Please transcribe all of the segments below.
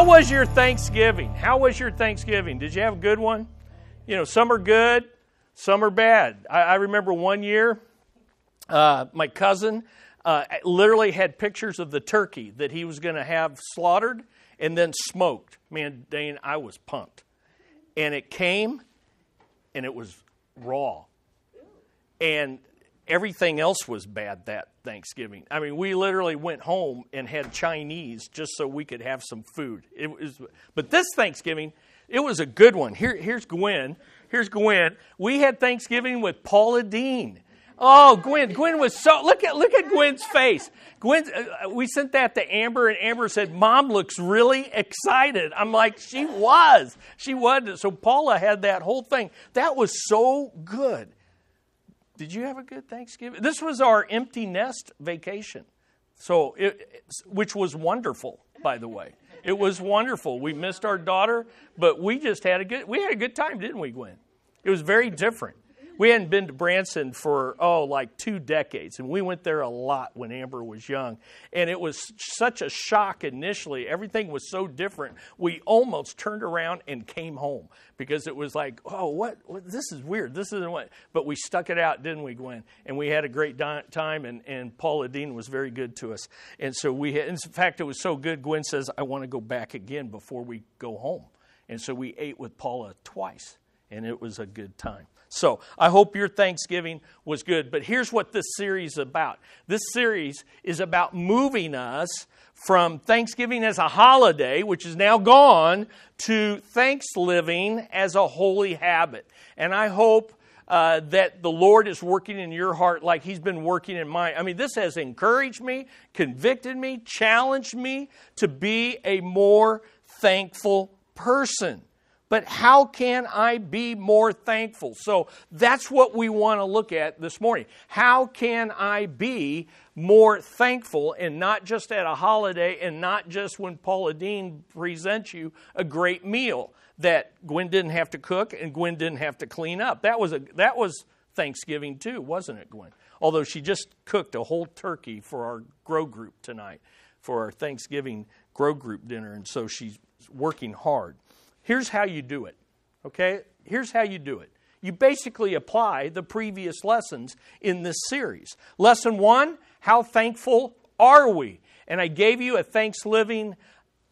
How was your Thanksgiving? How was your Thanksgiving? Did you have a good one? You know, some are good, some are bad. I, I remember one year, uh, my cousin uh, literally had pictures of the turkey that he was going to have slaughtered and then smoked. Man, Dane, I was pumped. And it came and it was raw. And everything else was bad that Thanksgiving. I mean, we literally went home and had Chinese just so we could have some food. It was, but this Thanksgiving, it was a good one. Here, here's Gwen. Here's Gwen. We had Thanksgiving with Paula Deen. Oh, Gwen! Gwen was so look at look at Gwen's face. Gwen, uh, we sent that to Amber, and Amber said, "Mom looks really excited." I'm like, she was, she was. So Paula had that whole thing. That was so good. Did you have a good Thanksgiving? This was our empty nest vacation, so it, which was wonderful, by the way. It was wonderful. We missed our daughter, but we just had a good. We had a good time, didn't we, Gwen? It was very different we hadn't been to Branson for, oh, like two decades. And we went there a lot when Amber was young. And it was such a shock initially. Everything was so different. We almost turned around and came home because it was like, oh, what? what this is weird. This isn't what. But we stuck it out, didn't we, Gwen? And we had a great di- time. And, and Paula Deen was very good to us. And so we had, in fact, it was so good, Gwen says, I want to go back again before we go home. And so we ate with Paula twice. And it was a good time. So I hope your Thanksgiving was good. But here's what this series is about this series is about moving us from Thanksgiving as a holiday, which is now gone, to Thanksgiving as a holy habit. And I hope. Uh, that the Lord is working in your heart like He's been working in mine. I mean, this has encouraged me, convicted me, challenged me to be a more thankful person but how can I be more thankful? So that's what we want to look at this morning. How can I be more thankful and not just at a holiday and not just when Paula Deen presents you a great meal that Gwen didn't have to cook and Gwen didn't have to clean up. That was a that was Thanksgiving too, wasn't it, Gwen? Although she just cooked a whole turkey for our grow group tonight for our Thanksgiving grow group dinner and so she's working hard. Here's how you do it. Okay? Here's how you do it. You basically apply the previous lessons in this series. Lesson one How thankful are we? And I gave you a Thanksgiving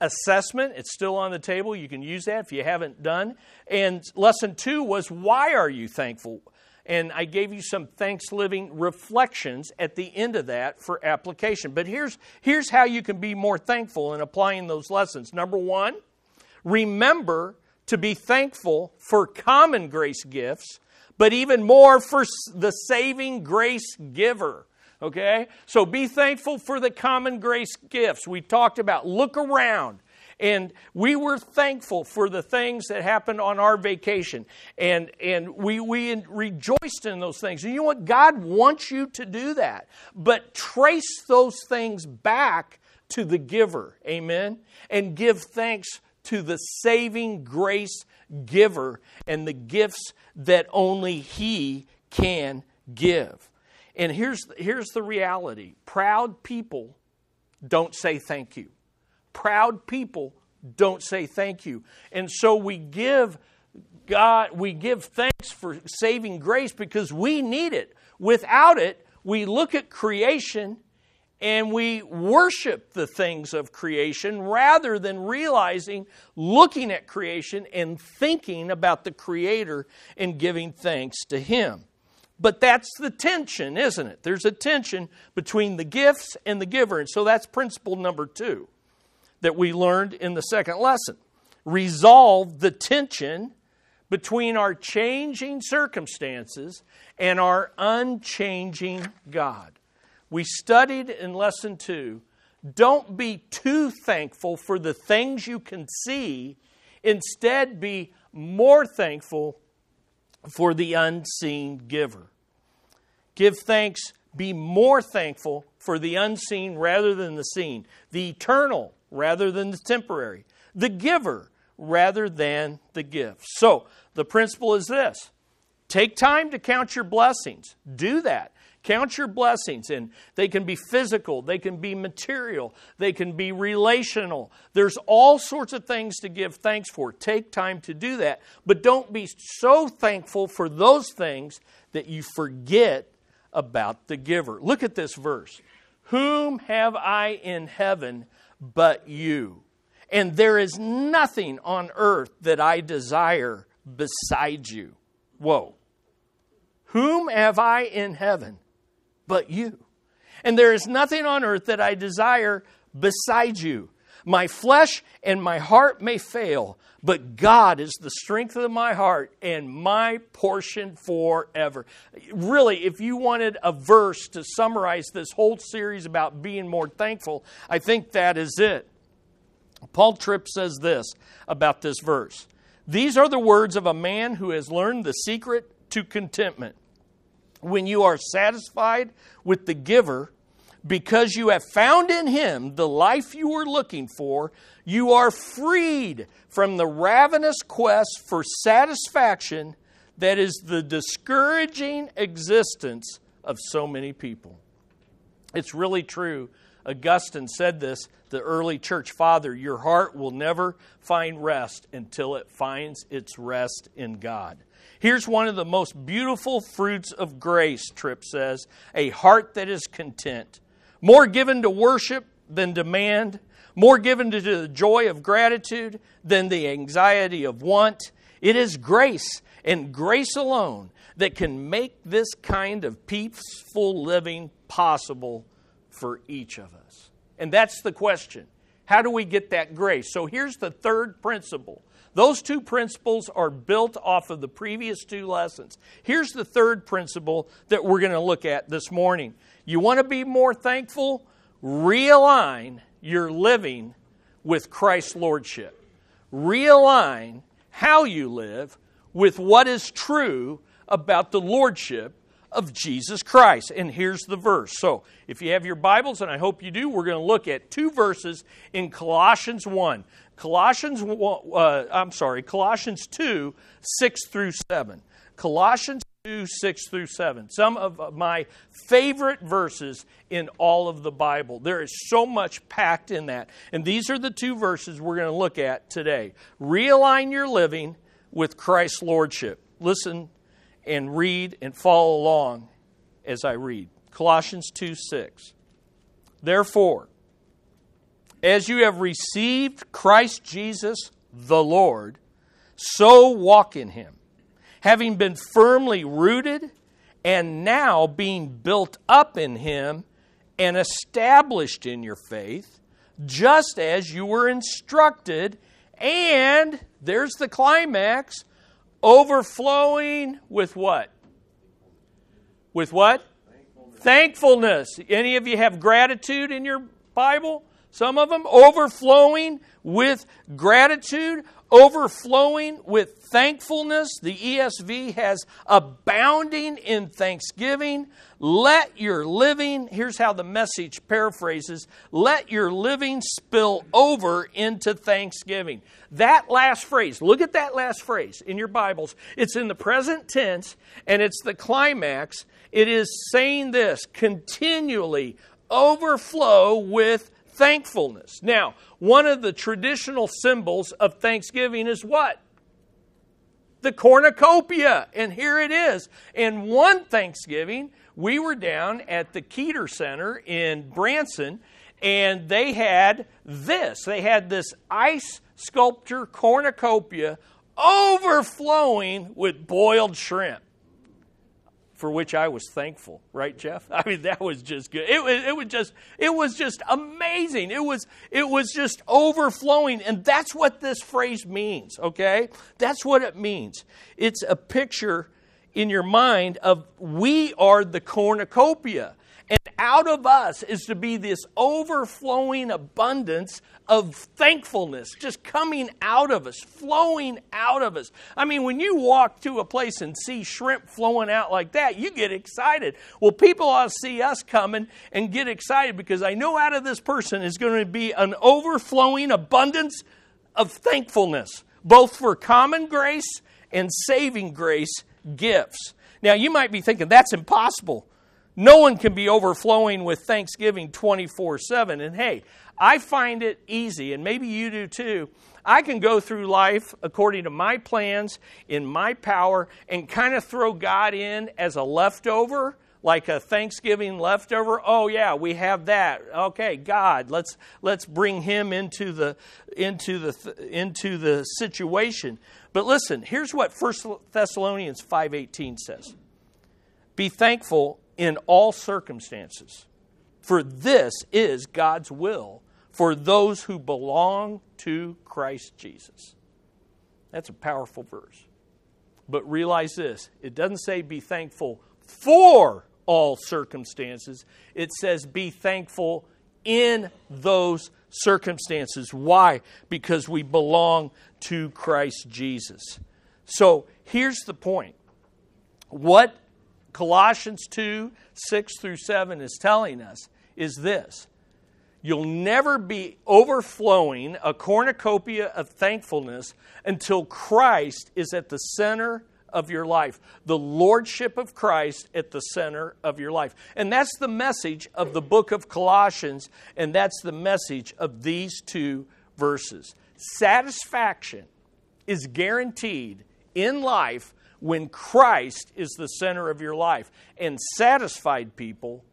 assessment. It's still on the table. You can use that if you haven't done. And lesson two was Why are you thankful? And I gave you some Thanksgiving reflections at the end of that for application. But here's, here's how you can be more thankful in applying those lessons. Number one, remember to be thankful for common grace gifts, but even more for the saving grace giver. Okay? So be thankful for the common grace gifts. We talked about look around. And we were thankful for the things that happened on our vacation. And, and we, we rejoiced in those things. And you know what? God wants you to do that. But trace those things back to the giver. Amen? And give thanks to the saving grace giver and the gifts that only He can give. And here's, here's the reality proud people don't say thank you. Proud people don't say thank you. And so we give God, we give thanks for saving grace because we need it. Without it, we look at creation and we worship the things of creation rather than realizing, looking at creation and thinking about the Creator and giving thanks to Him. But that's the tension, isn't it? There's a tension between the gifts and the giver. And so that's principle number two that we learned in the second lesson. Resolve the tension between our changing circumstances and our unchanging God. We studied in lesson two don't be too thankful for the things you can see, instead, be more thankful for the unseen giver. Give thanks, be more thankful for the unseen rather than the seen, the eternal rather than the temporary, the giver rather than the gift. So, the principle is this take time to count your blessings. Do that. Count your blessings, and they can be physical, they can be material, they can be relational. There's all sorts of things to give thanks for. Take time to do that, but don't be so thankful for those things that you forget about the giver. Look at this verse Whom have I in heaven but you? And there is nothing on earth that I desire beside you. Whoa. Whom have I in heaven but you? And there is nothing on earth that I desire beside you. My flesh and my heart may fail, but God is the strength of my heart and my portion forever. Really, if you wanted a verse to summarize this whole series about being more thankful, I think that is it. Paul Tripp says this about this verse These are the words of a man who has learned the secret to contentment. When you are satisfied with the giver, because you have found in him the life you were looking for, you are freed from the ravenous quest for satisfaction that is the discouraging existence of so many people. It's really true. Augustine said this, the early church father your heart will never find rest until it finds its rest in God. Here's one of the most beautiful fruits of grace, Tripp says a heart that is content, more given to worship than demand, more given to the joy of gratitude than the anxiety of want. It is grace and grace alone that can make this kind of peaceful living possible for each of us. And that's the question. How do we get that grace? So here's the third principle those two principles are built off of the previous two lessons. Here's the third principle that we're going to look at this morning. You want to be more thankful? Realign your living with Christ's Lordship. Realign how you live with what is true about the Lordship of Jesus Christ. And here's the verse. So, if you have your Bibles, and I hope you do, we're going to look at two verses in Colossians 1. Colossians, uh, I'm sorry, Colossians 2, 6 through 7. Colossians 2, 6 through 7. Some of my favorite verses in all of the Bible. There is so much packed in that. And these are the two verses we're going to look at today. Realign your living with Christ's Lordship. Listen and read and follow along as I read. Colossians 2, 6. Therefore, as you have received Christ Jesus the Lord, so walk in him, having been firmly rooted and now being built up in him and established in your faith, just as you were instructed, and there's the climax overflowing with what? With what? Thankfulness. Thankfulness. Any of you have gratitude in your Bible? Some of them overflowing with gratitude, overflowing with thankfulness. The ESV has abounding in thanksgiving. Let your living, here's how the message paraphrases let your living spill over into thanksgiving. That last phrase, look at that last phrase in your Bibles. It's in the present tense and it's the climax. It is saying this continually overflow with thankfulness. Now, one of the traditional symbols of thanksgiving is what? The cornucopia. And here it is. And one Thanksgiving, we were down at the Keeter Center in Branson, and they had this. They had this ice sculpture cornucopia overflowing with boiled shrimp for which I was thankful, right, Jeff? I mean, that was just good. It was, it was just, it was just amazing. It was, it was just overflowing, and that's what this phrase means. Okay, that's what it means. It's a picture in your mind of we are the cornucopia. And out of us is to be this overflowing abundance of thankfulness just coming out of us, flowing out of us. I mean, when you walk to a place and see shrimp flowing out like that, you get excited. Well, people ought to see us coming and get excited because I know out of this person is going to be an overflowing abundance of thankfulness, both for common grace and saving grace gifts. Now, you might be thinking, that's impossible. No one can be overflowing with thanksgiving 24 7. And hey, I find it easy, and maybe you do too. I can go through life according to my plans, in my power, and kind of throw God in as a leftover like a Thanksgiving leftover. Oh yeah, we have that. Okay, God, let's let's bring him into the into the into the situation. But listen, here's what 1 Thessalonians 5:18 says. Be thankful in all circumstances, for this is God's will for those who belong to Christ Jesus. That's a powerful verse. But realize this, it doesn't say be thankful for all circumstances. It says, be thankful in those circumstances. Why? Because we belong to Christ Jesus. So here's the point. What Colossians 2 6 through 7 is telling us is this You'll never be overflowing a cornucopia of thankfulness until Christ is at the center of your life. The Lordship of Christ at the center of your life. And that's the message of the book of Colossians, and that's the message of these two verses. Satisfaction is guaranteed in life when Christ is the center of your life. And satisfied people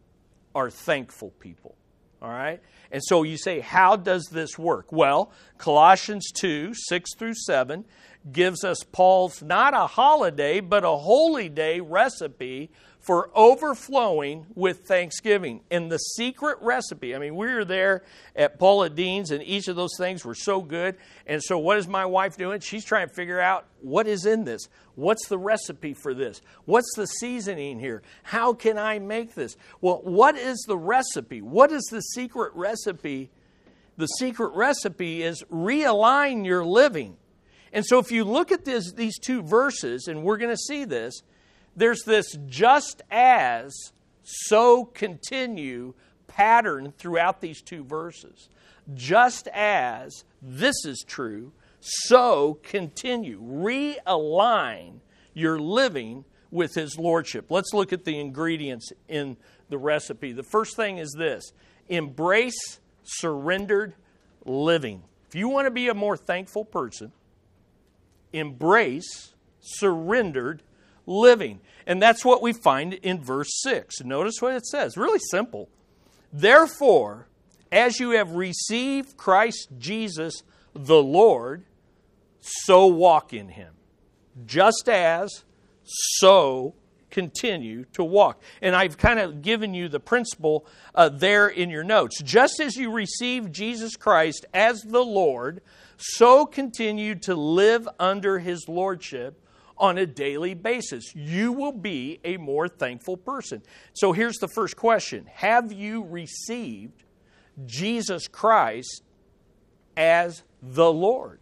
are thankful people. All right? And so you say, how does this work? Well, Colossians 2 6 through 7 gives us Paul's not a holiday, but a holy day recipe for overflowing with thanksgiving. And the secret recipe, I mean, we were there at Paula Deen's, and each of those things were so good. And so, what is my wife doing? She's trying to figure out what is in this. What's the recipe for this? What's the seasoning here? How can I make this? Well, what is the recipe? What is the secret recipe? The secret recipe is realign your living. And so, if you look at this, these two verses, and we're going to see this, there's this just as, so continue pattern throughout these two verses. Just as this is true, so continue. Realign your living with His Lordship. Let's look at the ingredients in the recipe. The first thing is this embrace surrendered living. If you want to be a more thankful person, embrace surrendered living. And that's what we find in verse 6. Notice what it says. Really simple. Therefore, as you have received Christ Jesus the Lord, so walk in him. Just as, so continue to walk. And I've kind of given you the principle uh, there in your notes. Just as you received Jesus Christ as the Lord, so continue to live under his lordship on a daily basis. You will be a more thankful person. So here's the first question Have you received Jesus Christ as the Lord?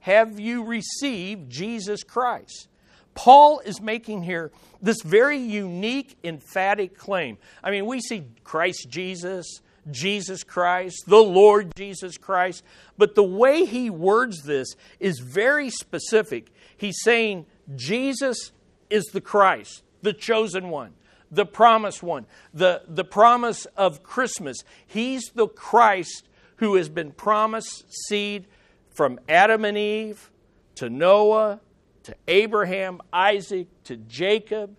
Have you received Jesus Christ? Paul is making here this very unique, emphatic claim. I mean, we see Christ Jesus, Jesus Christ, the Lord Jesus Christ, but the way he words this is very specific. He's saying Jesus is the Christ, the chosen one, the promised one, the, the promise of Christmas. He's the Christ who has been promised seed from Adam and Eve to Noah to Abraham, Isaac, to Jacob,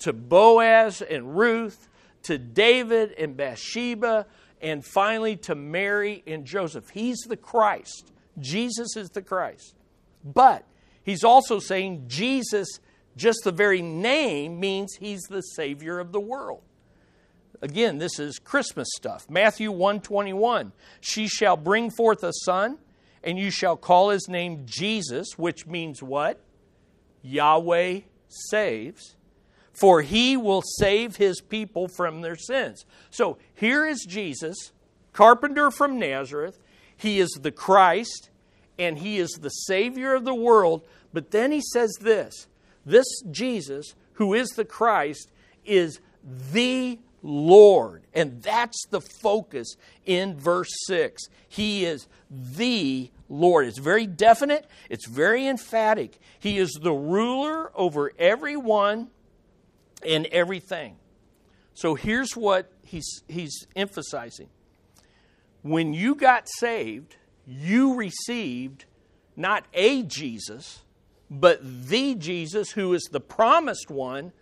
to Boaz and Ruth, to David and Bathsheba, and finally to Mary and Joseph. He's the Christ. Jesus is the Christ. But he's also saying Jesus, just the very name, means he's the Savior of the world. Again, this is Christmas stuff. Matthew 121. She shall bring forth a son, and you shall call his name Jesus, which means what? Yahweh saves. For he will save his people from their sins. So here is Jesus, carpenter from Nazareth. He is the Christ and he is the Savior of the world. But then he says this this Jesus, who is the Christ, is the Lord. And that's the focus in verse 6. He is the Lord. It's very definite, it's very emphatic. He is the ruler over everyone and everything. So here's what he's, he's emphasizing. When you got saved, you received not a Jesus, but the Jesus who is the promised one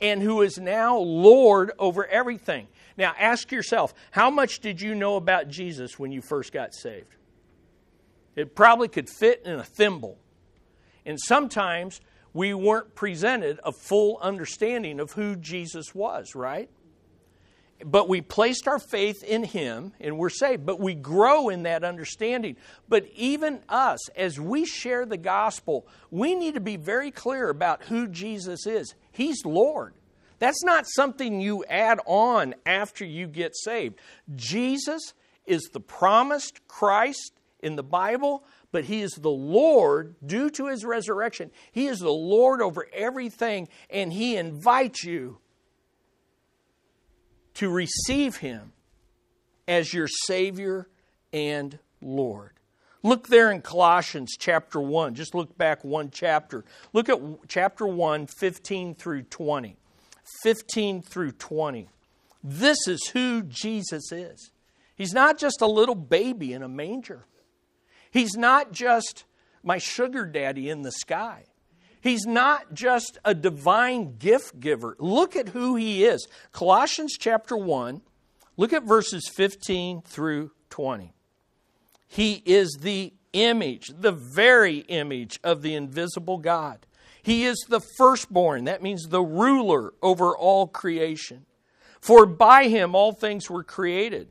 and who is now Lord over everything. Now ask yourself, how much did you know about Jesus when you first got saved? It probably could fit in a thimble. And sometimes we weren't presented a full understanding of who Jesus was, right? But we placed our faith in Him and we're saved. But we grow in that understanding. But even us, as we share the gospel, we need to be very clear about who Jesus is. He's Lord. That's not something you add on after you get saved. Jesus is the promised Christ in the Bible, but He is the Lord due to His resurrection. He is the Lord over everything, and He invites you to receive Him as your Savior and Lord. Look there in Colossians chapter 1. Just look back one chapter. Look at chapter 1, 15 through 20. 15 through 20. This is who Jesus is. He's not just a little baby in a manger. He's not just my sugar daddy in the sky. He's not just a divine gift giver. Look at who he is. Colossians chapter 1, look at verses 15 through 20. He is the image, the very image of the invisible God. He is the firstborn, that means the ruler over all creation. For by him all things were created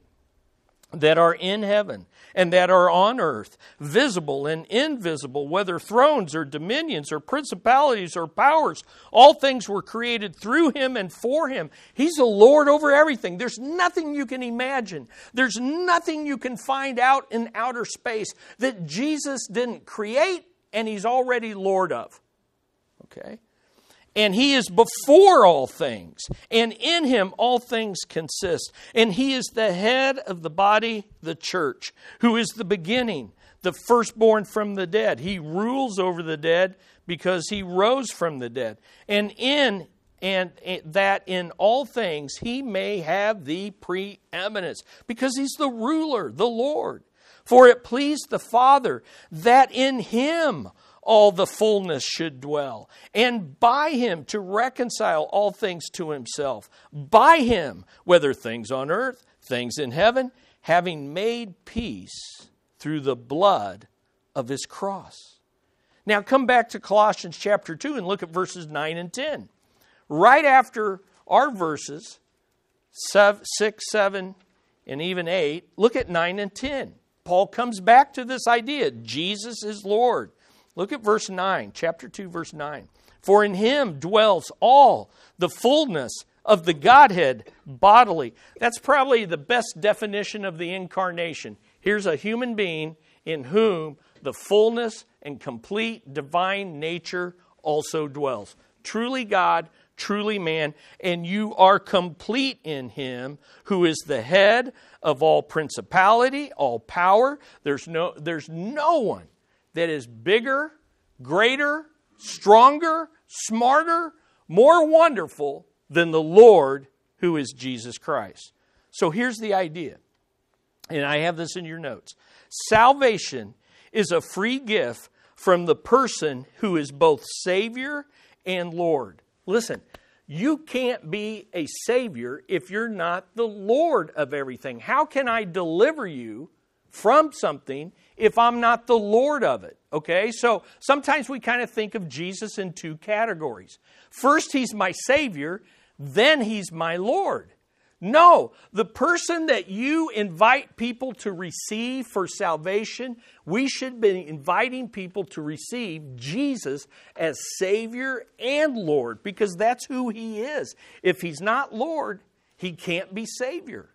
that are in heaven and that are on earth, visible and invisible, whether thrones or dominions or principalities or powers. All things were created through him and for him. He's the Lord over everything. There's nothing you can imagine, there's nothing you can find out in outer space that Jesus didn't create and he's already Lord of. Okay? And he is before all things, and in him all things consist. And he is the head of the body, the church, who is the beginning, the firstborn from the dead. He rules over the dead because he rose from the dead. And in and that in all things he may have the preeminence because he's the ruler, the Lord. For it pleased the Father that in him all the fullness should dwell, and by him to reconcile all things to himself. By him, whether things on earth, things in heaven, having made peace through the blood of his cross. Now come back to Colossians chapter 2 and look at verses 9 and 10. Right after our verses, 6, 7, and even 8, look at 9 and 10. Paul comes back to this idea Jesus is Lord. Look at verse 9, chapter 2, verse 9. For in him dwells all the fullness of the Godhead bodily. That's probably the best definition of the incarnation. Here's a human being in whom the fullness and complete divine nature also dwells. Truly God, truly man, and you are complete in him who is the head of all principality, all power. There's no, there's no one that is bigger, greater, stronger, smarter, more wonderful than the Lord who is Jesus Christ. So here's the idea, and I have this in your notes salvation is a free gift from the person who is both Savior and Lord. Listen, you can't be a Savior if you're not the Lord of everything. How can I deliver you from something if I'm not the Lord of it. Okay? So sometimes we kind of think of Jesus in two categories. First, he's my Savior, then he's my Lord. No, the person that you invite people to receive for salvation, we should be inviting people to receive Jesus as Savior and Lord because that's who He is. If He's not Lord, He can't be Savior.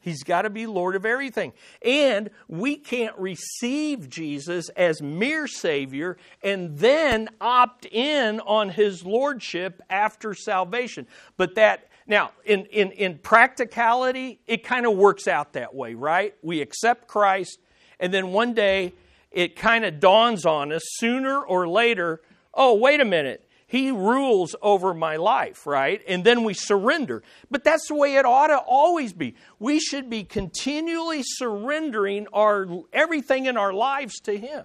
He's got to be Lord of everything. And we can't receive Jesus as mere Savior and then opt in on His Lordship after salvation. But that, now, in, in, in practicality, it kind of works out that way, right? We accept Christ, and then one day it kind of dawns on us sooner or later oh, wait a minute. He rules over my life, right? And then we surrender. But that's the way it ought to always be. We should be continually surrendering our everything in our lives to him.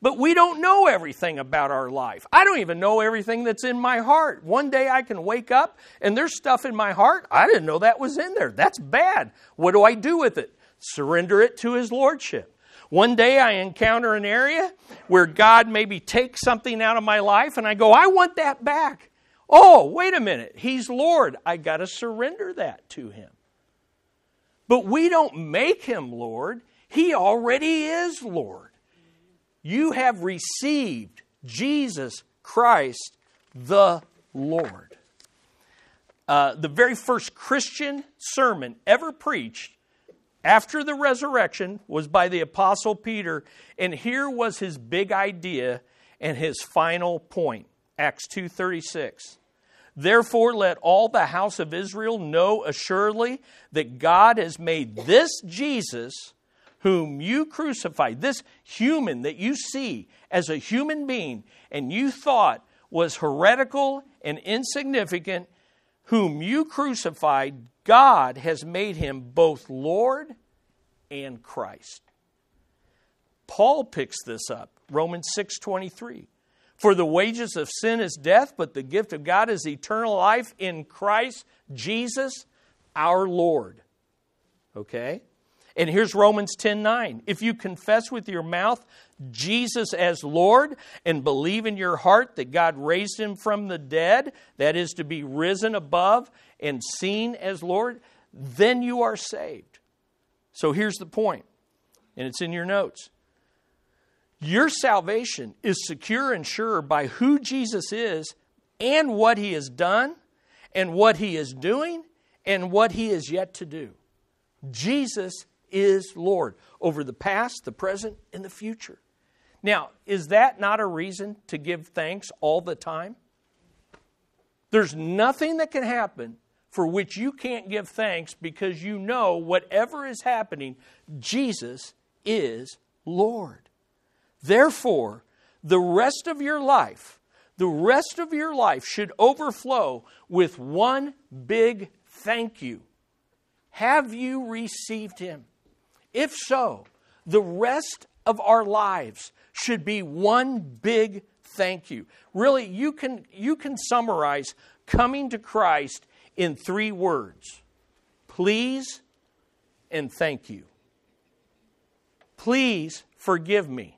But we don't know everything about our life. I don't even know everything that's in my heart. One day I can wake up and there's stuff in my heart. I didn't know that was in there. That's bad. What do I do with it? Surrender it to his lordship. One day I encounter an area where God maybe takes something out of my life and I go, I want that back. Oh, wait a minute. He's Lord. I got to surrender that to Him. But we don't make Him Lord, He already is Lord. You have received Jesus Christ the Lord. Uh, the very first Christian sermon ever preached after the resurrection was by the apostle Peter and here was his big idea and his final point. Acts 2:36 Therefore let all the house of Israel know assuredly that God has made this Jesus whom you crucified this human that you see as a human being and you thought was heretical and insignificant whom you crucified God has made him both Lord and Christ. Paul picks this up, Romans 6:23. For the wages of sin is death, but the gift of God is eternal life in Christ Jesus our Lord. Okay? And here's Romans 10:9. If you confess with your mouth Jesus as Lord and believe in your heart that God raised him from the dead, that is to be risen above and seen as Lord, then you are saved. So here's the point, and it's in your notes. Your salvation is secure and sure by who Jesus is and what he has done and what he is doing and what he is yet to do. Jesus is Lord over the past, the present, and the future. Now, is that not a reason to give thanks all the time? There's nothing that can happen for which you can't give thanks because you know whatever is happening, Jesus is Lord. Therefore, the rest of your life, the rest of your life should overflow with one big thank you. Have you received Him? If so, the rest of our lives should be one big thank you. Really, you can, you can summarize coming to Christ in three words please and thank you. Please forgive me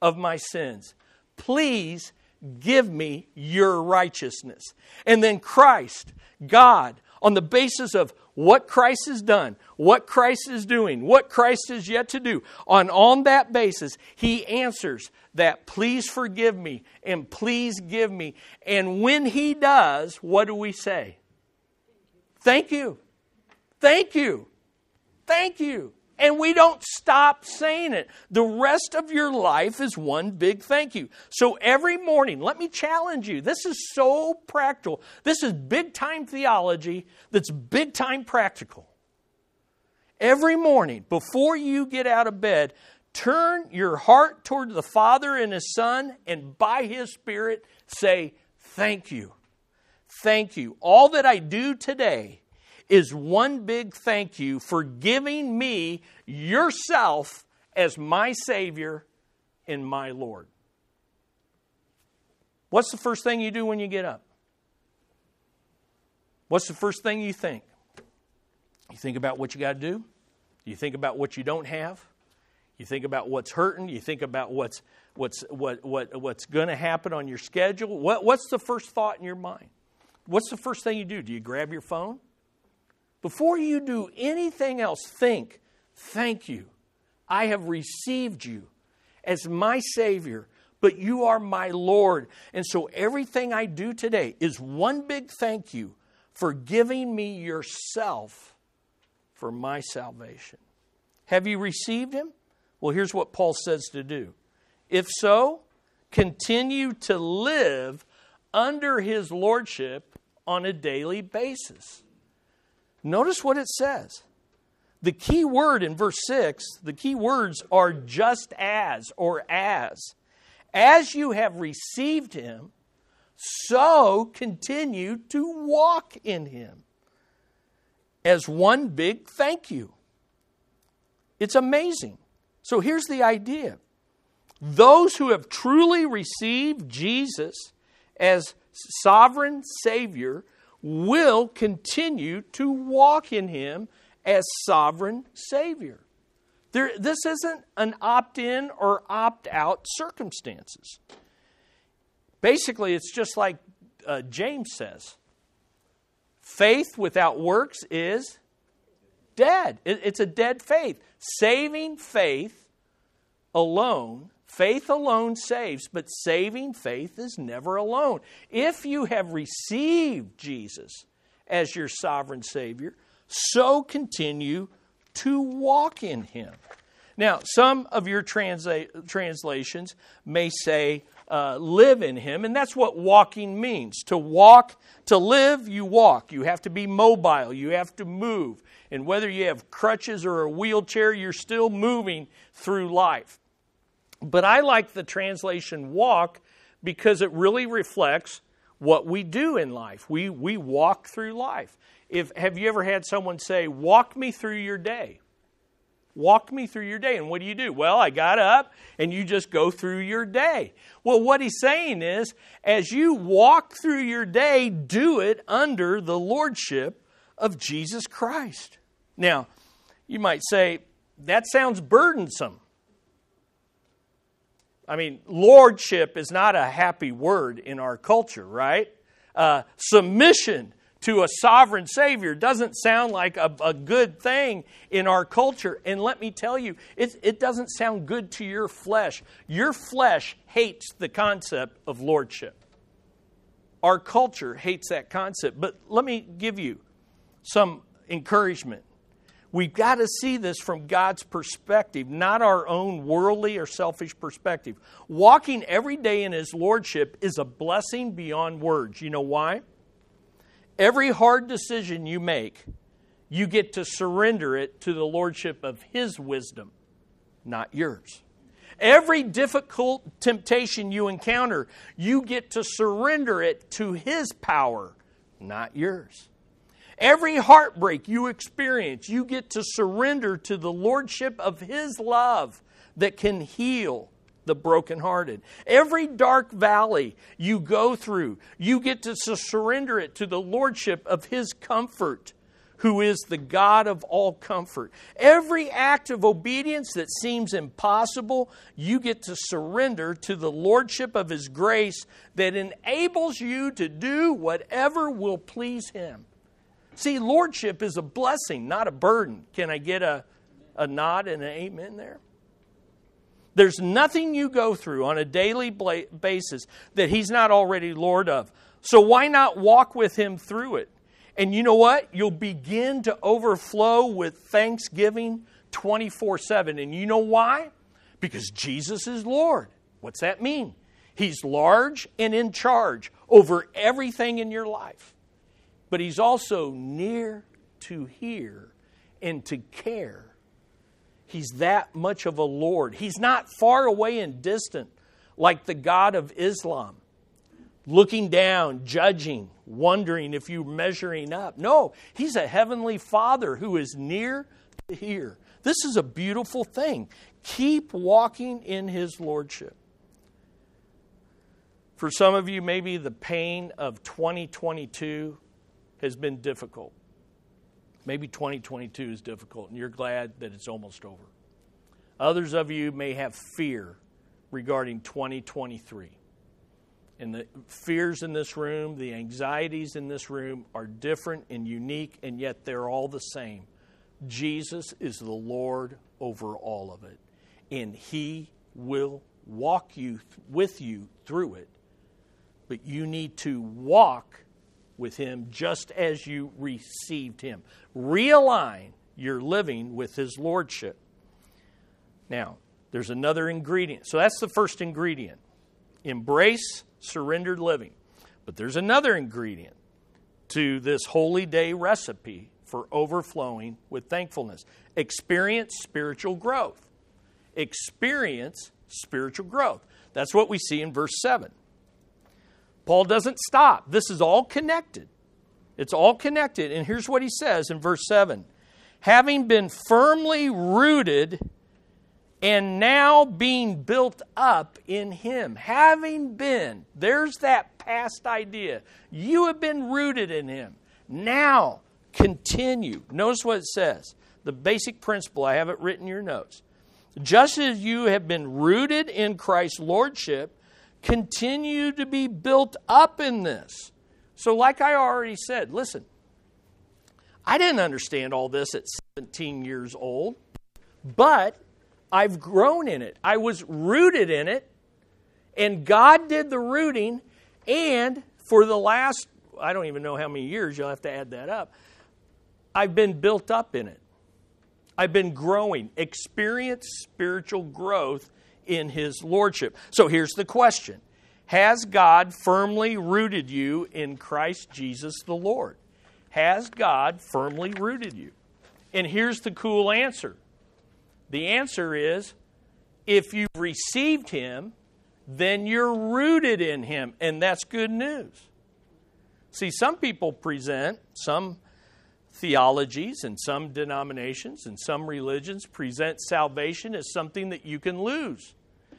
of my sins. Please give me your righteousness. And then Christ, God, on the basis of what Christ has done, what Christ is doing, what Christ is yet to do, on, on that basis, he answers that, please forgive me and please give me. And when he does, what do we say? Thank you. Thank you. Thank you. And we don't stop saying it. The rest of your life is one big thank you. So every morning, let me challenge you. This is so practical. This is big time theology that's big time practical. Every morning, before you get out of bed, turn your heart toward the Father and His Son, and by His Spirit, say, Thank you. Thank you. All that I do today is one big thank you for giving me yourself as my Savior and my Lord. What's the first thing you do when you get up? What's the first thing you think? You think about what you got to do? You think about what you don't have? You think about what's hurting? You think about what's, what's, what, what, what's going to happen on your schedule? What, what's the first thought in your mind? What's the first thing you do? Do you grab your phone? Before you do anything else, think, thank you. I have received you as my Savior, but you are my Lord. And so everything I do today is one big thank you for giving me yourself for my salvation. Have you received Him? Well, here's what Paul says to do. If so, continue to live under His Lordship on a daily basis. Notice what it says. The key word in verse 6, the key words are just as or as. As you have received him, so continue to walk in Him as one big thank you. It's amazing. So here's the idea those who have truly received Jesus as sovereign Savior will continue to walk in Him as sovereign Savior. There, this isn't an opt in or opt out circumstances. Basically, it's just like uh, James says faith without works is dead. It, it's a dead faith. Saving faith alone Faith alone saves, but saving faith is never alone. If you have received Jesus as your sovereign Savior, so continue to walk in Him. Now, some of your transla- translations may say, uh, live in Him, and that's what walking means. To walk, to live, you walk. You have to be mobile, you have to move. And whether you have crutches or a wheelchair, you're still moving through life. But I like the translation walk because it really reflects what we do in life. We, we walk through life. If, have you ever had someone say, Walk me through your day? Walk me through your day. And what do you do? Well, I got up and you just go through your day. Well, what he's saying is, as you walk through your day, do it under the lordship of Jesus Christ. Now, you might say, that sounds burdensome. I mean, lordship is not a happy word in our culture, right? Uh, submission to a sovereign Savior doesn't sound like a, a, good thing in our culture. And let me tell you, it, it doesn't sound good to your flesh. Your flesh hates the concept of lordship. Our culture hates that concept. But let me give you some encouragement. We've got to see this from God's perspective, not our own worldly or selfish perspective. Walking every day in His Lordship is a blessing beyond words. You know why? Every hard decision you make, you get to surrender it to the Lordship of His wisdom, not yours. Every difficult temptation you encounter, you get to surrender it to His power, not yours. Every heartbreak you experience, you get to surrender to the lordship of His love that can heal the brokenhearted. Every dark valley you go through, you get to surrender it to the lordship of His comfort, who is the God of all comfort. Every act of obedience that seems impossible, you get to surrender to the lordship of His grace that enables you to do whatever will please Him. See, lordship is a blessing, not a burden. Can I get a, a nod and an amen there? There's nothing you go through on a daily basis that He's not already Lord of. So why not walk with Him through it? And you know what? You'll begin to overflow with thanksgiving 24 7. And you know why? Because Jesus is Lord. What's that mean? He's large and in charge over everything in your life but He's also near to hear and to care. He's that much of a Lord. He's not far away and distant like the God of Islam, looking down, judging, wondering if you're measuring up. No, He's a heavenly Father who is near to hear. This is a beautiful thing. Keep walking in His Lordship. For some of you, maybe the pain of 2022 has been difficult. Maybe 2022 is difficult, and you're glad that it's almost over. Others of you may have fear regarding 2023. And the fears in this room, the anxieties in this room are different and unique, and yet they're all the same. Jesus is the Lord over all of it, and He will walk you with you through it. But you need to walk with Him just as you received Him. Realign your living with His Lordship. Now, there's another ingredient. So that's the first ingredient embrace surrendered living. But there's another ingredient to this holy day recipe for overflowing with thankfulness experience spiritual growth. Experience spiritual growth. That's what we see in verse 7. Paul doesn't stop. This is all connected. It's all connected. And here's what he says in verse 7 Having been firmly rooted and now being built up in Him. Having been, there's that past idea. You have been rooted in Him. Now continue. Notice what it says. The basic principle, I have it written in your notes. Just as you have been rooted in Christ's Lordship, continue to be built up in this. So, like I already said, listen, I didn't understand all this at 17 years old, but I've grown in it. I was rooted in it, and God did the rooting, and for the last, I don't even know how many years, you'll have to add that up, I've been built up in it. I've been growing, experience spiritual growth in His Lordship. So here's the question Has God firmly rooted you in Christ Jesus the Lord? Has God firmly rooted you? And here's the cool answer the answer is if you've received Him, then you're rooted in Him, and that's good news. See, some people present, some theologies and some denominations and some religions present salvation as something that you can lose.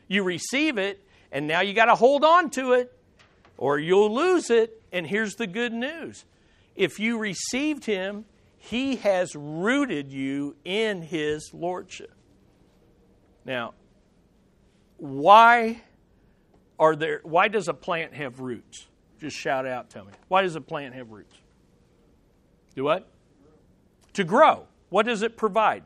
You receive it, and now you got to hold on to it, or you'll lose it. And here's the good news if you received Him, He has rooted you in His Lordship. Now, why are there why does a plant have roots? Just shout out tell me. Why does a plant have roots? Do what? To grow. What does it provide?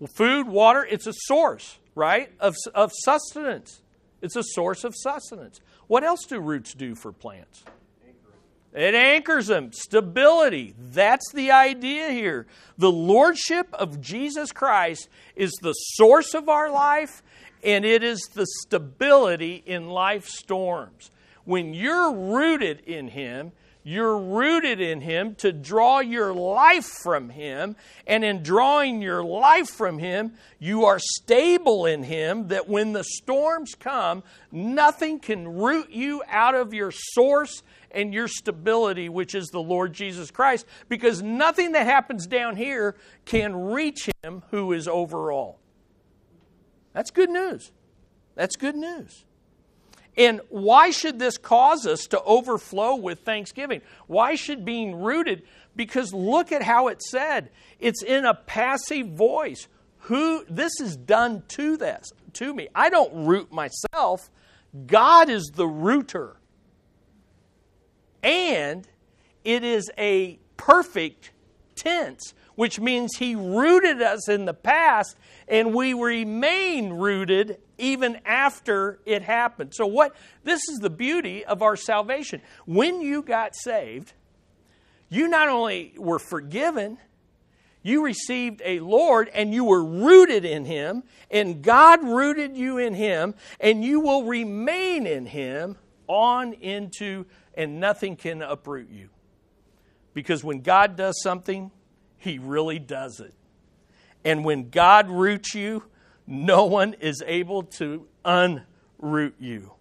Well, food, water, it's a source, right? Of, of sustenance. It's a source of sustenance. What else do roots do for plants? It anchors them. Stability. That's the idea here. The Lordship of Jesus Christ is the source of our life, and it is the stability in life storms. When you're rooted in Him, you're rooted in Him to draw your life from Him. And in drawing your life from Him, you are stable in Him that when the storms come, nothing can root you out of your source and your stability, which is the Lord Jesus Christ, because nothing that happens down here can reach Him who is over all. That's good news. That's good news. And why should this cause us to overflow with thanksgiving? Why should being rooted? Because look at how it said. It's in a passive voice. Who this is done to this to me. I don't root myself. God is the rooter. And it is a perfect tense, which means He rooted us in the past and we remain rooted even after it happened. So, what this is the beauty of our salvation. When you got saved, you not only were forgiven, you received a Lord and you were rooted in Him, and God rooted you in Him, and you will remain in Him on into and nothing can uproot you. Because when God does something, He really does it. And when God roots you, no one is able to unroot you.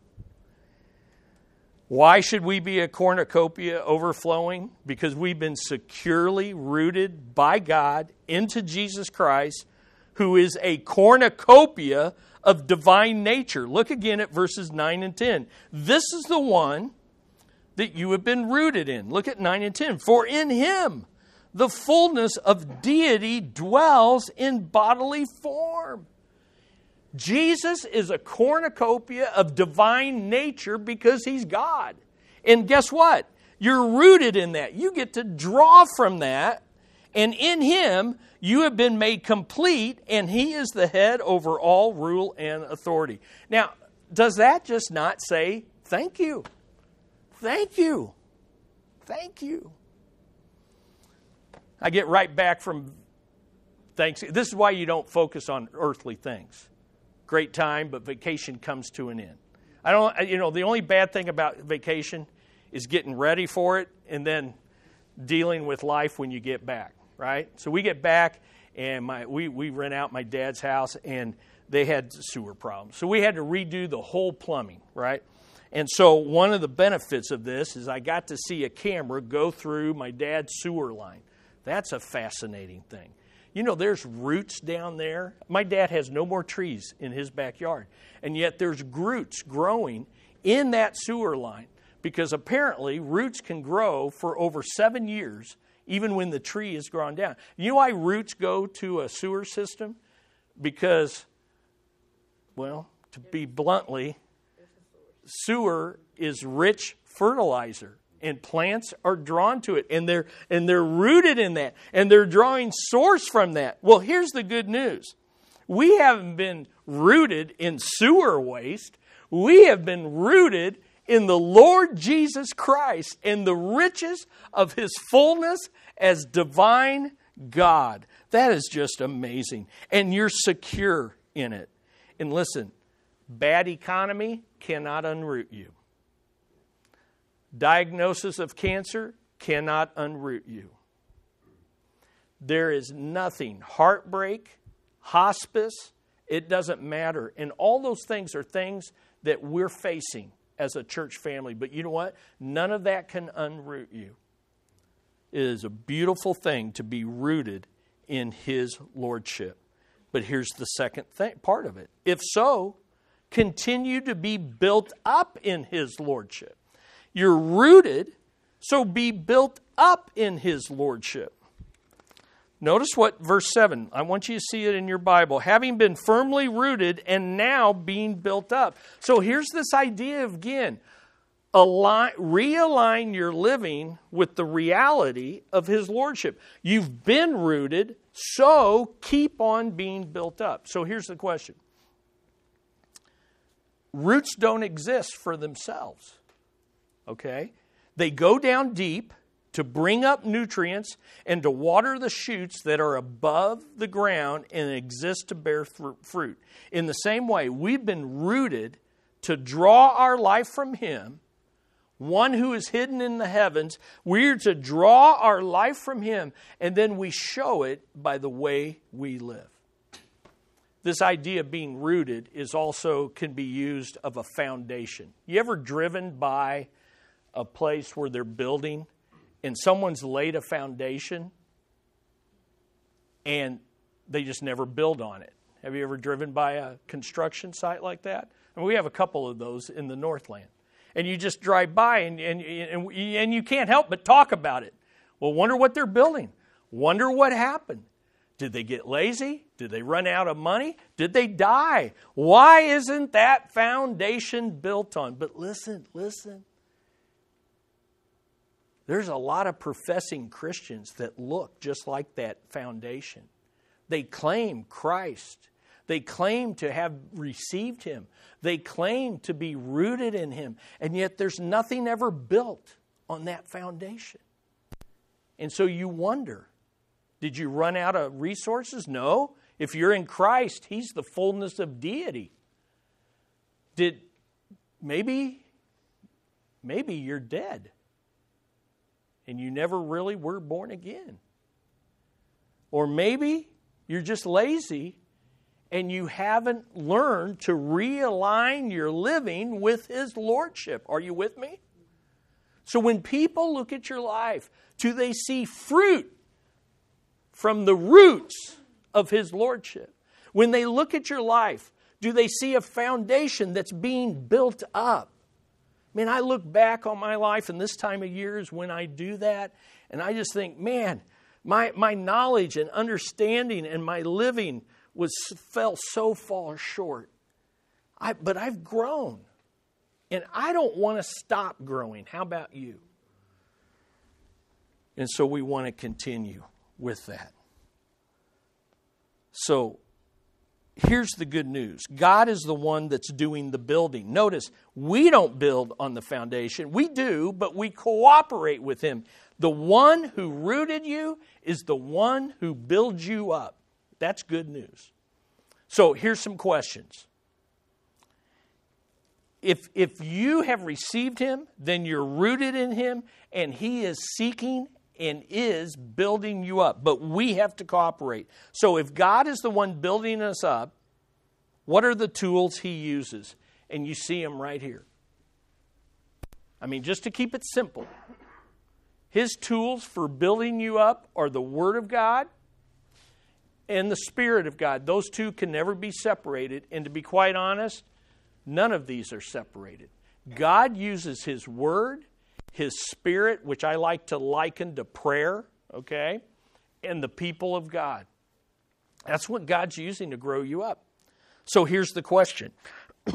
Why should we be a cornucopia overflowing? Because we've been securely rooted by God into Jesus Christ, who is a cornucopia of divine nature. Look again at verses 9 and 10. This is the one that you have been rooted in. Look at 9 and 10. For in him the fullness of deity dwells in bodily form. Jesus is a cornucopia of divine nature because he's God. And guess what? You're rooted in that. You get to draw from that. And in him, you have been made complete, and he is the head over all rule and authority. Now, does that just not say thank you? Thank you. Thank you. I get right back from thanks. This is why you don't focus on earthly things. Great time, but vacation comes to an end. I don't, you know, the only bad thing about vacation is getting ready for it and then dealing with life when you get back, right? So we get back and my, we, we rent out my dad's house and they had sewer problems. So we had to redo the whole plumbing, right? And so, one of the benefits of this is I got to see a camera go through my dad's sewer line. That's a fascinating thing. You know, there's roots down there. My dad has no more trees in his backyard, and yet there's roots growing in that sewer line because apparently roots can grow for over seven years even when the tree is grown down. You know why roots go to a sewer system? Because, well, to be bluntly, sewer is rich fertilizer and plants are drawn to it and they're and they're rooted in that and they're drawing source from that well here's the good news we haven't been rooted in sewer waste we have been rooted in the Lord Jesus Christ and the riches of his fullness as divine God. That is just amazing. And you're secure in it. And listen, bad economy cannot unroot you. Diagnosis of cancer cannot unroot you. There is nothing, heartbreak, hospice, it doesn't matter. And all those things are things that we're facing as a church family. But you know what? None of that can unroot you. It is a beautiful thing to be rooted in His Lordship. But here's the second thing, part of it. If so, continue to be built up in His Lordship. You're rooted, so be built up in His Lordship. Notice what verse 7, I want you to see it in your Bible. Having been firmly rooted and now being built up. So here's this idea of, again, align, realign your living with the reality of His Lordship. You've been rooted, so keep on being built up. So here's the question Roots don't exist for themselves, okay? They go down deep to bring up nutrients and to water the shoots that are above the ground and exist to bear fruit. In the same way, we've been rooted to draw our life from Him, one who is hidden in the heavens. We're to draw our life from Him, and then we show it by the way we live. This idea of being rooted is also can be used of a foundation. You ever driven by a place where they're building? and someone's laid a foundation and they just never build on it. Have you ever driven by a construction site like that? I mean, we have a couple of those in the Northland. And you just drive by and, and, and, and you can't help but talk about it. Well, wonder what they're building. Wonder what happened. Did they get lazy? Did they run out of money? Did they die? Why isn't that foundation built on? But listen, listen. There's a lot of professing Christians that look just like that foundation. They claim Christ. They claim to have received Him. They claim to be rooted in Him. And yet there's nothing ever built on that foundation. And so you wonder did you run out of resources? No. If you're in Christ, He's the fullness of deity. Did maybe, maybe you're dead and you never really were born again. Or maybe you're just lazy and you haven't learned to realign your living with His Lordship. Are you with me? So when people look at your life, do they see fruit from the roots of His Lordship? When they look at your life, do they see a foundation that's being built up? Man, I look back on my life, and this time of year is when I do that, and I just think, man, my, my knowledge and understanding and my living was fell so far short. I, but I've grown, and I don't want to stop growing. How about you? And so we want to continue with that. So here's the good news God is the one that's doing the building. Notice, we don't build on the foundation. We do, but we cooperate with Him. The one who rooted you is the one who builds you up. That's good news. So here's some questions. If, if you have received Him, then you're rooted in Him, and He is seeking and is building you up. But we have to cooperate. So if God is the one building us up, what are the tools He uses? And you see them right here. I mean, just to keep it simple, his tools for building you up are the Word of God and the Spirit of God. Those two can never be separated. And to be quite honest, none of these are separated. God uses His Word, His Spirit, which I like to liken to prayer, okay, and the people of God. That's what God's using to grow you up. So here's the question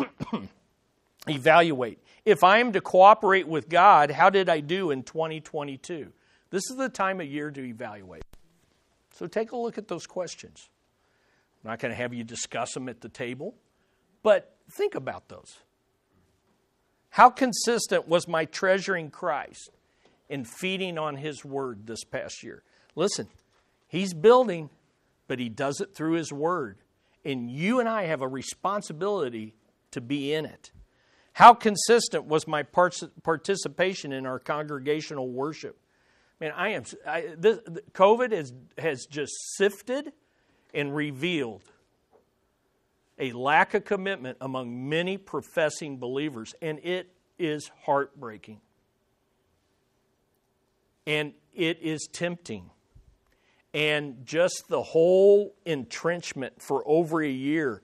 Evaluate. If I am to cooperate with God, how did I do in 2022? This is the time of year to evaluate. So take a look at those questions. I'm not going to have you discuss them at the table, but think about those. How consistent was my treasuring Christ in feeding on His Word this past year? Listen, He's building, but He does it through His Word. And you and I have a responsibility to be in it. How consistent was my participation in our congregational worship? Man, I am. I, this, COVID has has just sifted and revealed a lack of commitment among many professing believers, and it is heartbreaking. And it is tempting. And just the whole entrenchment for over a year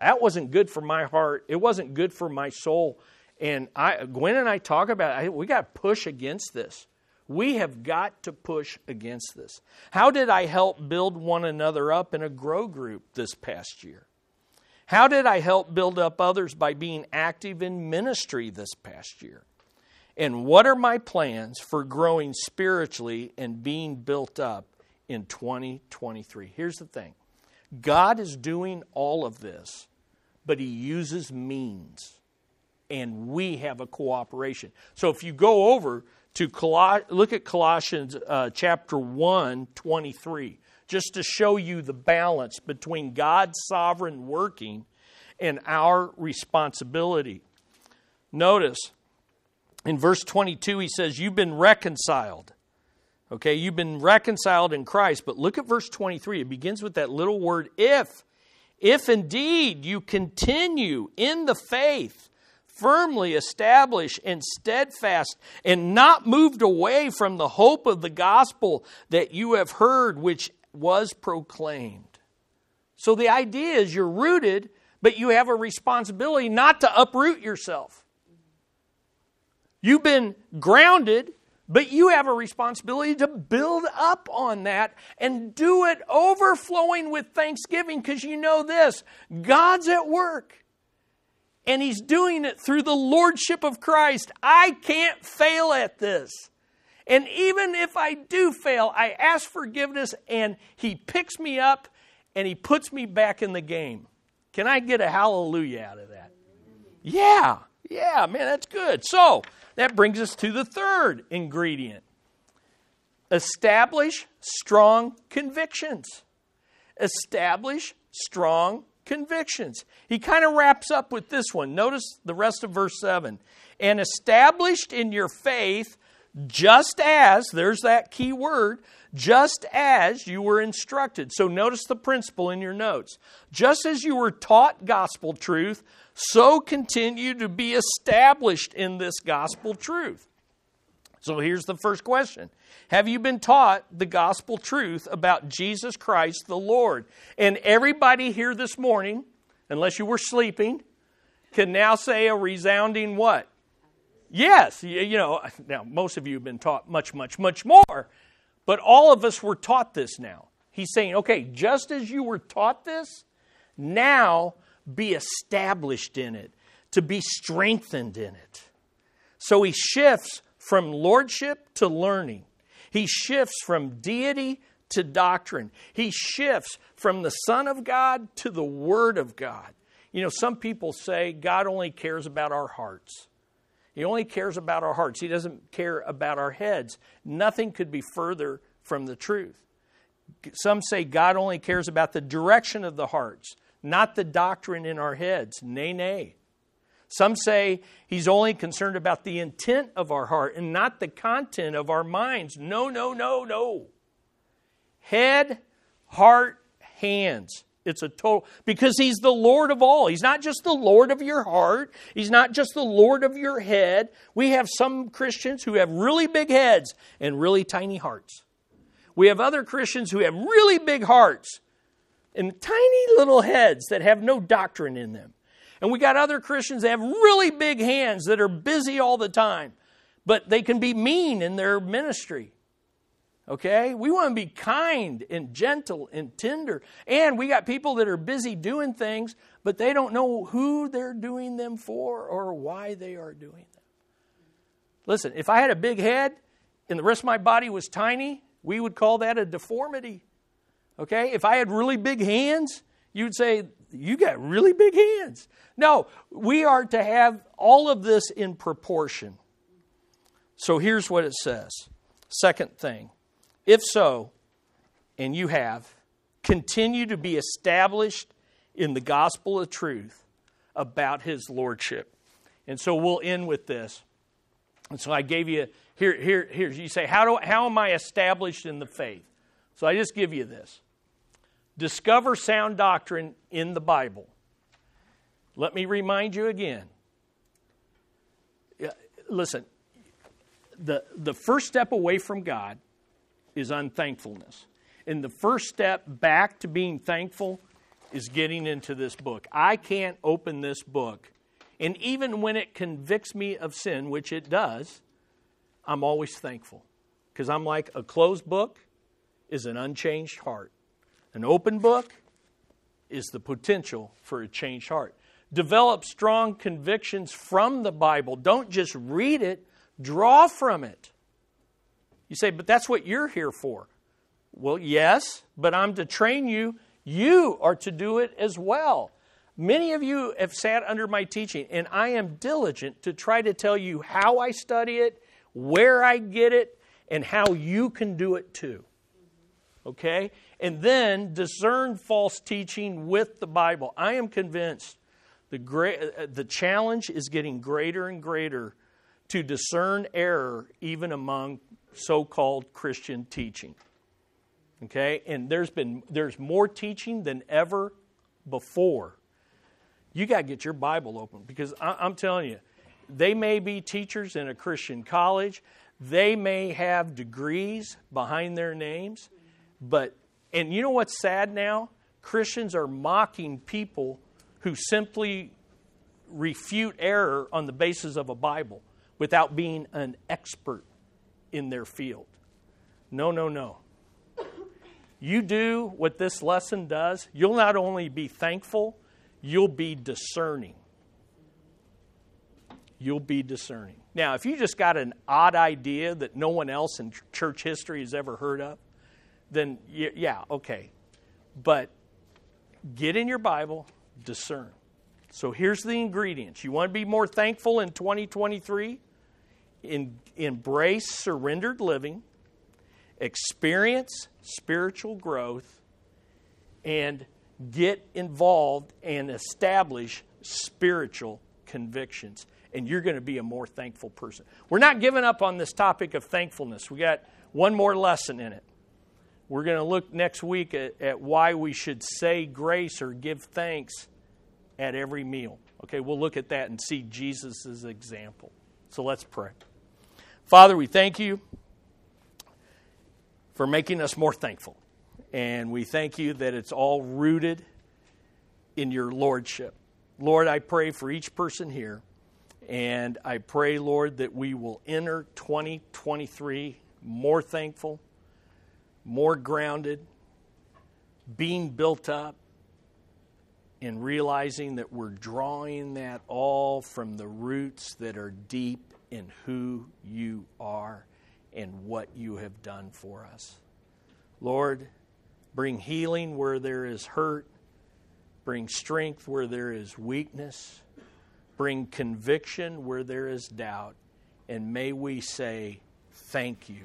that wasn't good for my heart. It wasn't good for my soul. And I, Gwen and I talk about it. We got to push against this. We have got to push against this. How did I help build one another up in a grow group this past year? How did I help build up others by being active in ministry this past year? And what are my plans for growing spiritually and being built up in 2023? Here's the thing God is doing all of this but he uses means. And we have a cooperation. So if you go over to look at Colossians uh, chapter 1, 23, just to show you the balance between God's sovereign working and our responsibility. Notice in verse 22, he says, You've been reconciled. Okay, you've been reconciled in Christ. But look at verse 23. It begins with that little word if. If indeed you continue in the faith, firmly established and steadfast, and not moved away from the hope of the gospel that you have heard, which was proclaimed. So the idea is you're rooted, but you have a responsibility not to uproot yourself. You've been grounded, but you have a responsibility to build up on that and do it overflowing with thanksgiving because you know this God's at work. And He's doing it through the Lordship of Christ. I can't fail at this. And even if I do fail, I ask forgiveness and He picks me up and He puts me back in the game. Can I get a hallelujah out of that? Yeah, yeah, man, that's good. So, that brings us to the third ingredient establish strong convictions. Establish strong convictions. He kind of wraps up with this one. Notice the rest of verse 7. And established in your faith, just as, there's that key word, just as you were instructed. So notice the principle in your notes. Just as you were taught gospel truth, so continue to be established in this gospel truth. So here's the first question Have you been taught the gospel truth about Jesus Christ the Lord? And everybody here this morning, unless you were sleeping, can now say a resounding what? Yes. You know, now most of you have been taught much, much, much more, but all of us were taught this now. He's saying, okay, just as you were taught this, now be established in it, to be strengthened in it. So he shifts from lordship to learning. He shifts from deity to doctrine. He shifts from the Son of God to the Word of God. You know, some people say God only cares about our hearts. He only cares about our hearts. He doesn't care about our heads. Nothing could be further from the truth. Some say God only cares about the direction of the hearts not the doctrine in our heads. Nay, nay. Some say he's only concerned about the intent of our heart and not the content of our minds. No, no, no, no. Head, heart, hands. It's a total, because He's the Lord of all. He's not just the Lord of your heart, He's not just the Lord of your head. We have some Christians who have really big heads and really tiny hearts. We have other Christians who have really big hearts and tiny little heads that have no doctrine in them. And we got other Christians that have really big hands that are busy all the time, but they can be mean in their ministry. Okay? We want to be kind and gentle and tender. And we got people that are busy doing things, but they don't know who they're doing them for or why they are doing them. Listen, if I had a big head and the rest of my body was tiny, we would call that a deformity. Okay? If I had really big hands, you'd say, You got really big hands. No, we are to have all of this in proportion. So here's what it says. Second thing if so, and you have, continue to be established in the gospel of truth about his lordship. And so we'll end with this. And so I gave you here here here you say how do how am I established in the faith? So I just give you this. Discover sound doctrine in the Bible. Let me remind you again. Listen, the, the first step away from God is unthankfulness. And the first step back to being thankful is getting into this book. I can't open this book. And even when it convicts me of sin, which it does, I'm always thankful. Because I'm like, a closed book is an unchanged heart. An open book is the potential for a changed heart. Develop strong convictions from the Bible. Don't just read it, draw from it. You say, but that's what you're here for. Well, yes, but I'm to train you. You are to do it as well. Many of you have sat under my teaching, and I am diligent to try to tell you how I study it, where I get it, and how you can do it too. Okay? And then discern false teaching with the Bible. I am convinced the, great, uh, the challenge is getting greater and greater to discern error even among so-called Christian teaching. Okay? And there's been there's more teaching than ever before. You got to get your Bible open because I, am telling you, they may be teachers in a Christian college, they may have degrees behind their names, but and you know what's sad now? Christians are mocking people who simply refute error on the basis of a Bible without being an expert in their field. No, no, no. You do what this lesson does, you'll not only be thankful, you'll be discerning. You'll be discerning. Now, if you just got an odd idea that no one else in church history has ever heard of, then yeah, okay. But get in your Bible, discern. So here's the ingredients. You want to be more thankful in 2023? In, embrace surrendered living, experience spiritual growth, and get involved and establish spiritual convictions. And you're going to be a more thankful person. We're not giving up on this topic of thankfulness. We got one more lesson in it. We're going to look next week at, at why we should say grace or give thanks at every meal. Okay, we'll look at that and see Jesus' example. So let's pray. Father, we thank you for making us more thankful. And we thank you that it's all rooted in your lordship. Lord, I pray for each person here. And I pray, Lord, that we will enter 2023 more thankful, more grounded, being built up, and realizing that we're drawing that all from the roots that are deep in who you are and what you have done for us. Lord, bring healing where there is hurt, bring strength where there is weakness, bring conviction where there is doubt, and may we say, Thank you.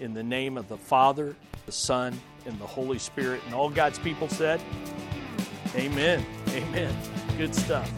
In the name of the Father, the Son, and the Holy Spirit. And all God's people said, Amen. Amen. Good stuff.